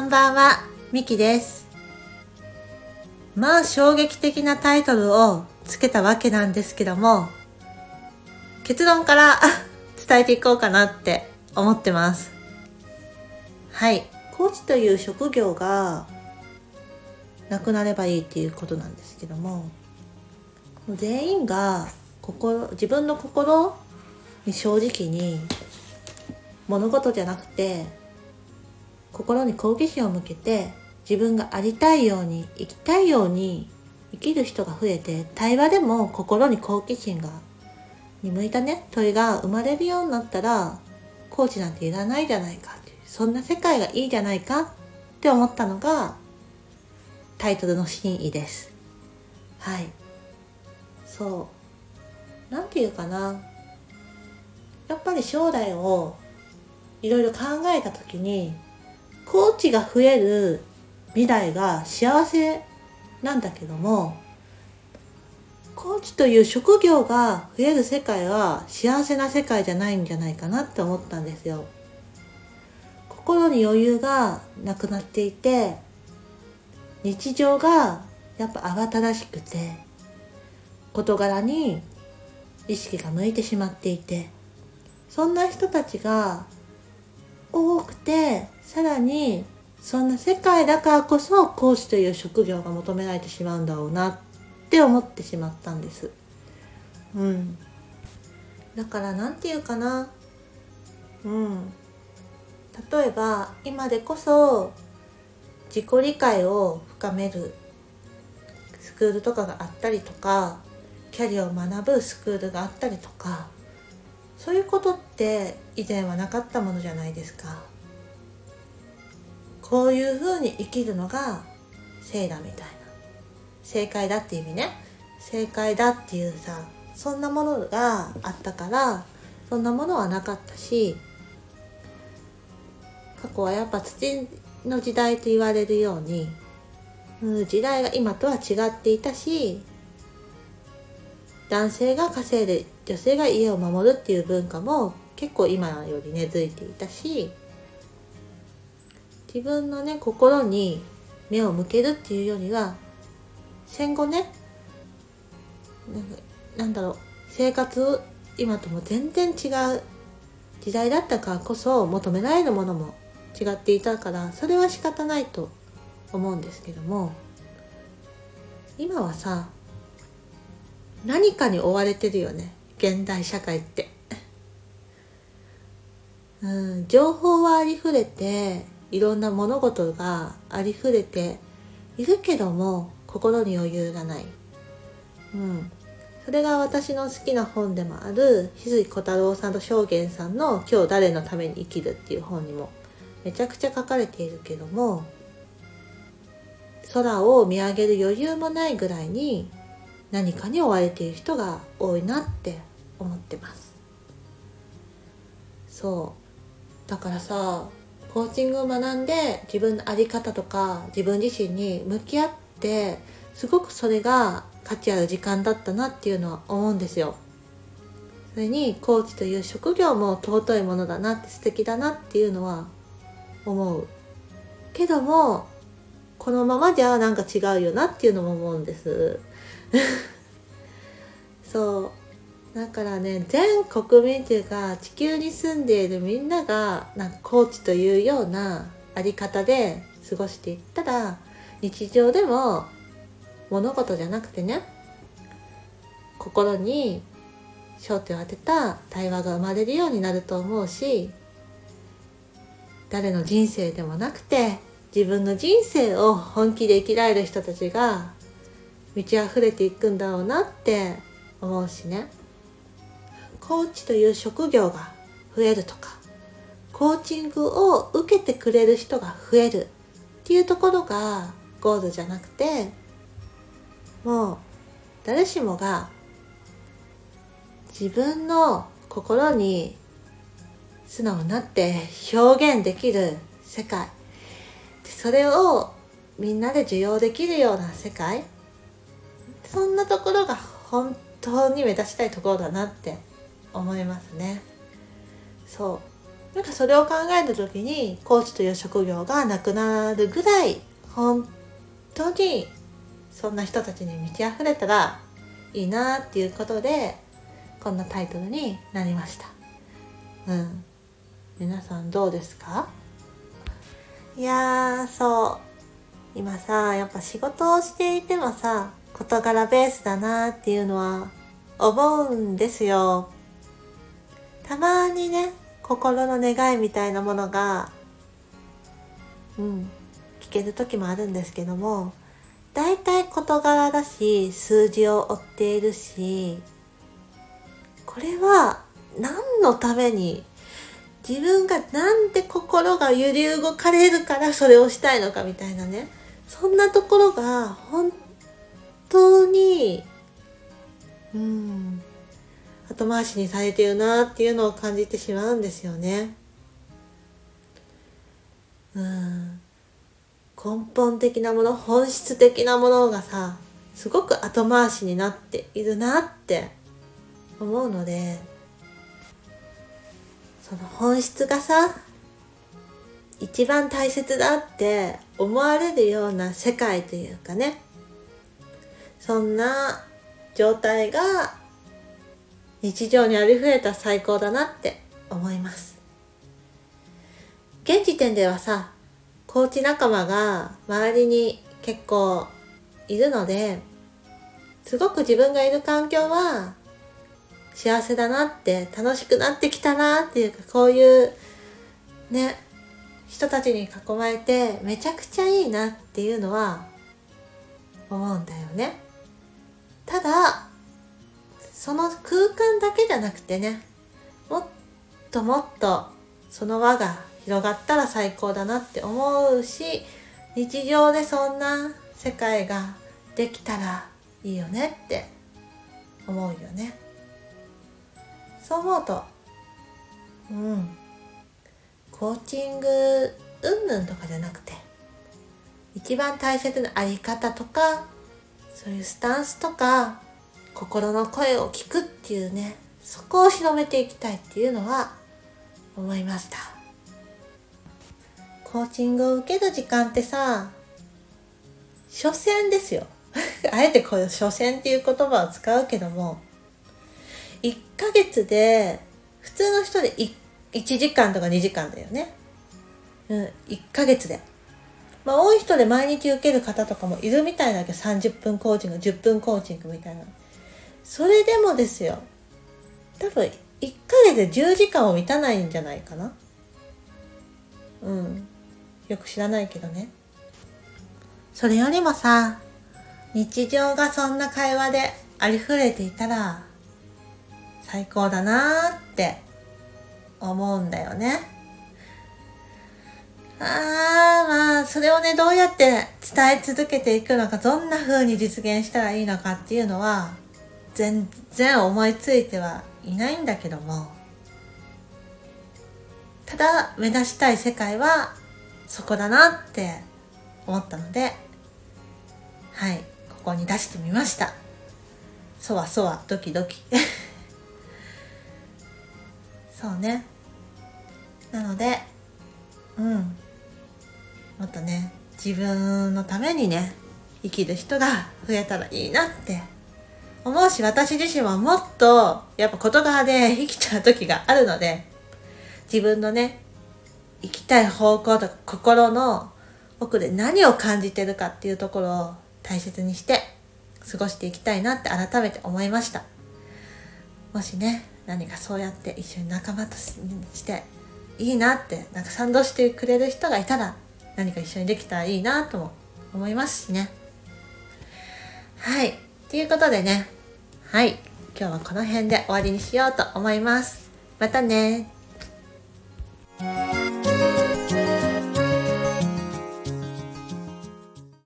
こんばんは、ミキです。まあ衝撃的なタイトルをつけたわけなんですけども、結論から 伝えていこうかなって思ってます。はい。コーチという職業がなくなればいいっていうことなんですけども、全員が心、自分の心に正直に物事じゃなくて心に好奇心を向けて自分がありたいように生きたいように生きる人が増えて対話でも心に好奇心がに向いたね問いが生まれるようになったらコーチなんていらないじゃないかってそんな世界がいいじゃないかって思ったのがタイトルの真意です。はい。そう。なんていうかな。やっぱり将来をいろいろ考えた時にコーチが増える未来が幸せなんだけどもコーチという職業が増える世界は幸せな世界じゃないんじゃないかなって思ったんですよ。心に余裕がなくなっていて日常がやっぱ慌ただしくて事柄に意識が向いてしまっていてそんな人たちが多くてさらにそんな世界だからこそ講師という職業が求められてしまうんだろうなって思ってしまったんです。うん。だからなんていうかな。うん。例えば今でこそ自己理解を深めるスクールとかがあったりとかキャリアを学ぶスクールがあったりとかそういうことって以前はなかったものじゃないですか。こういうふうに生きるのが正だみたいな。正解だって意味ね。正解だっていうさそんなものがあったからそんなものはなかったし過去はやっぱ土の時代と言われるように、時代が今とは違っていたし男性が稼いで女性が家を守るっていう文化も結構今より根付いていたし自分のね心に目を向けるっていうよりは戦後ねなんだろう生活今とも全然違う時代だったからこそ求められるものも違っていたからそれは仕方ないと思うんですけども今はさ何かに追われてるよね現代社会って。うん、情報はありふれていろんな物事がありふれているけども心に余裕がない。うん、それが私の好きな本でもある翡翠小太郎さんと正元さんの「今日誰のために生きる」っていう本にもめちゃくちゃ書かれているけども空を見上げる余裕もないぐらいに何かに追われている人が多いなって思ってます。そう。だからさコーチングを学んで自分の在り方とか自分自身に向き合ってすごくそれが価値ある時間だったなっていうのは思うんですよ。それにコーチという職業も尊いものだなって素敵だなっていうのは思う。けどもこのままじゃなんか違うよなっていうのも思うんです。そう。だからね全国民っていうか地球に住んでいるみんながなんかコーチというようなあり方で過ごしていったら日常でも物事じゃなくてね心に焦点を当てた対話が生まれるようになると思うし誰の人生でもなくて自分の人生を本気で生きられる人たちが満ち溢れていくんだろうなって思うしね。コーチという職業が増えるとかコーチングを受けてくれる人が増えるっていうところがゴールじゃなくてもう誰しもが自分の心に素直になって表現できる世界それをみんなで受容できるような世界？そんなところが本当に目指したいところだなって思いますね。そう。なんかそれを考えた時にコーチという職業がなくなるぐらい本当にそんな人たちに満ち溢れたらいいなっていうことでこんなタイトルになりました。うん。皆さんどうですか？いやーそう。今さやっぱ仕事をしていてもさ事柄ベースだなっていうのは思うんですよ。たまにね心の願いみたいなものがうん聞ける時もあるんですけども大体事柄だし数字を追っているしこれは何のために自分がなんで心が揺り動かれるからそれをしたいのかみたいなねそんなところが本当にうん後回しにされてるなっていうのを感じてしまうんですよね。うん根本的なもの本質的なものがさすごく後回しになっているなって思うのでその本質がさ一番大切だって思われるような世界というかね。そんな状態が日常にありふれた最高だなって思います。現時点ではさコーチ仲間が周りに結構いるのですごく自分がいる環境は幸せだなって楽しくなってきたなっていうかこういうね人たちに囲まれてめちゃくちゃいいなっていうのは思うんだよね。ただその空間だけじゃなくてねもっともっとその輪が広がったら最高だなって思うし日常でそんな世界ができたらいいよねって思うよね。そう思うと。うん。コーチングうんぬんとかじゃなくて一番大切なあり方とかそういうスタンスとか心の声を聞くっていうねそこを広めていきたいっていうのは思いました。コーチングを受ける時間ってさ所詮ですよ。あえてこういう所詮っていう言葉を使うけども1ヶ月で普通の人で 1, 1時間とか2時間だよね。うん1ヶ月で。まあ多い人で毎日受ける方とかもいるみたいだけど30分コーチング10分コーチングみたいな。それでもですよ。多分1ヶ月で10時間を満たないんじゃないかな。うん。よく知らないけどね。それよりもさ日常がそんな会話でありふれていたら最高だなーって思うんだよね。あーまあそれをねどうやって伝え続けていくのかどんな風に実現したらいいのかっていうのは全然思いついてはいないんだけども。ただ目指したい世界はそこだなって思ったのではいここに出してみました。そわそわドキドキ。そうね。なのでうん。もっとね自分のためにね生きる人が増えたらいいなって思うし私自身はもっとやっぱ言葉で生きちゃう時があるので自分のね生きたい方向とか心の奥で何を感じてるかっていうところを大切にして過ごしていきたいなって改めて思いました。もしね何かそうやって一緒に仲間としていいなってなんか賛同してくれる人がいたら何か一緒にできたらいいなとも思いますしねはいということでね、はい。今日はこの辺で終わりにしようと思います。またね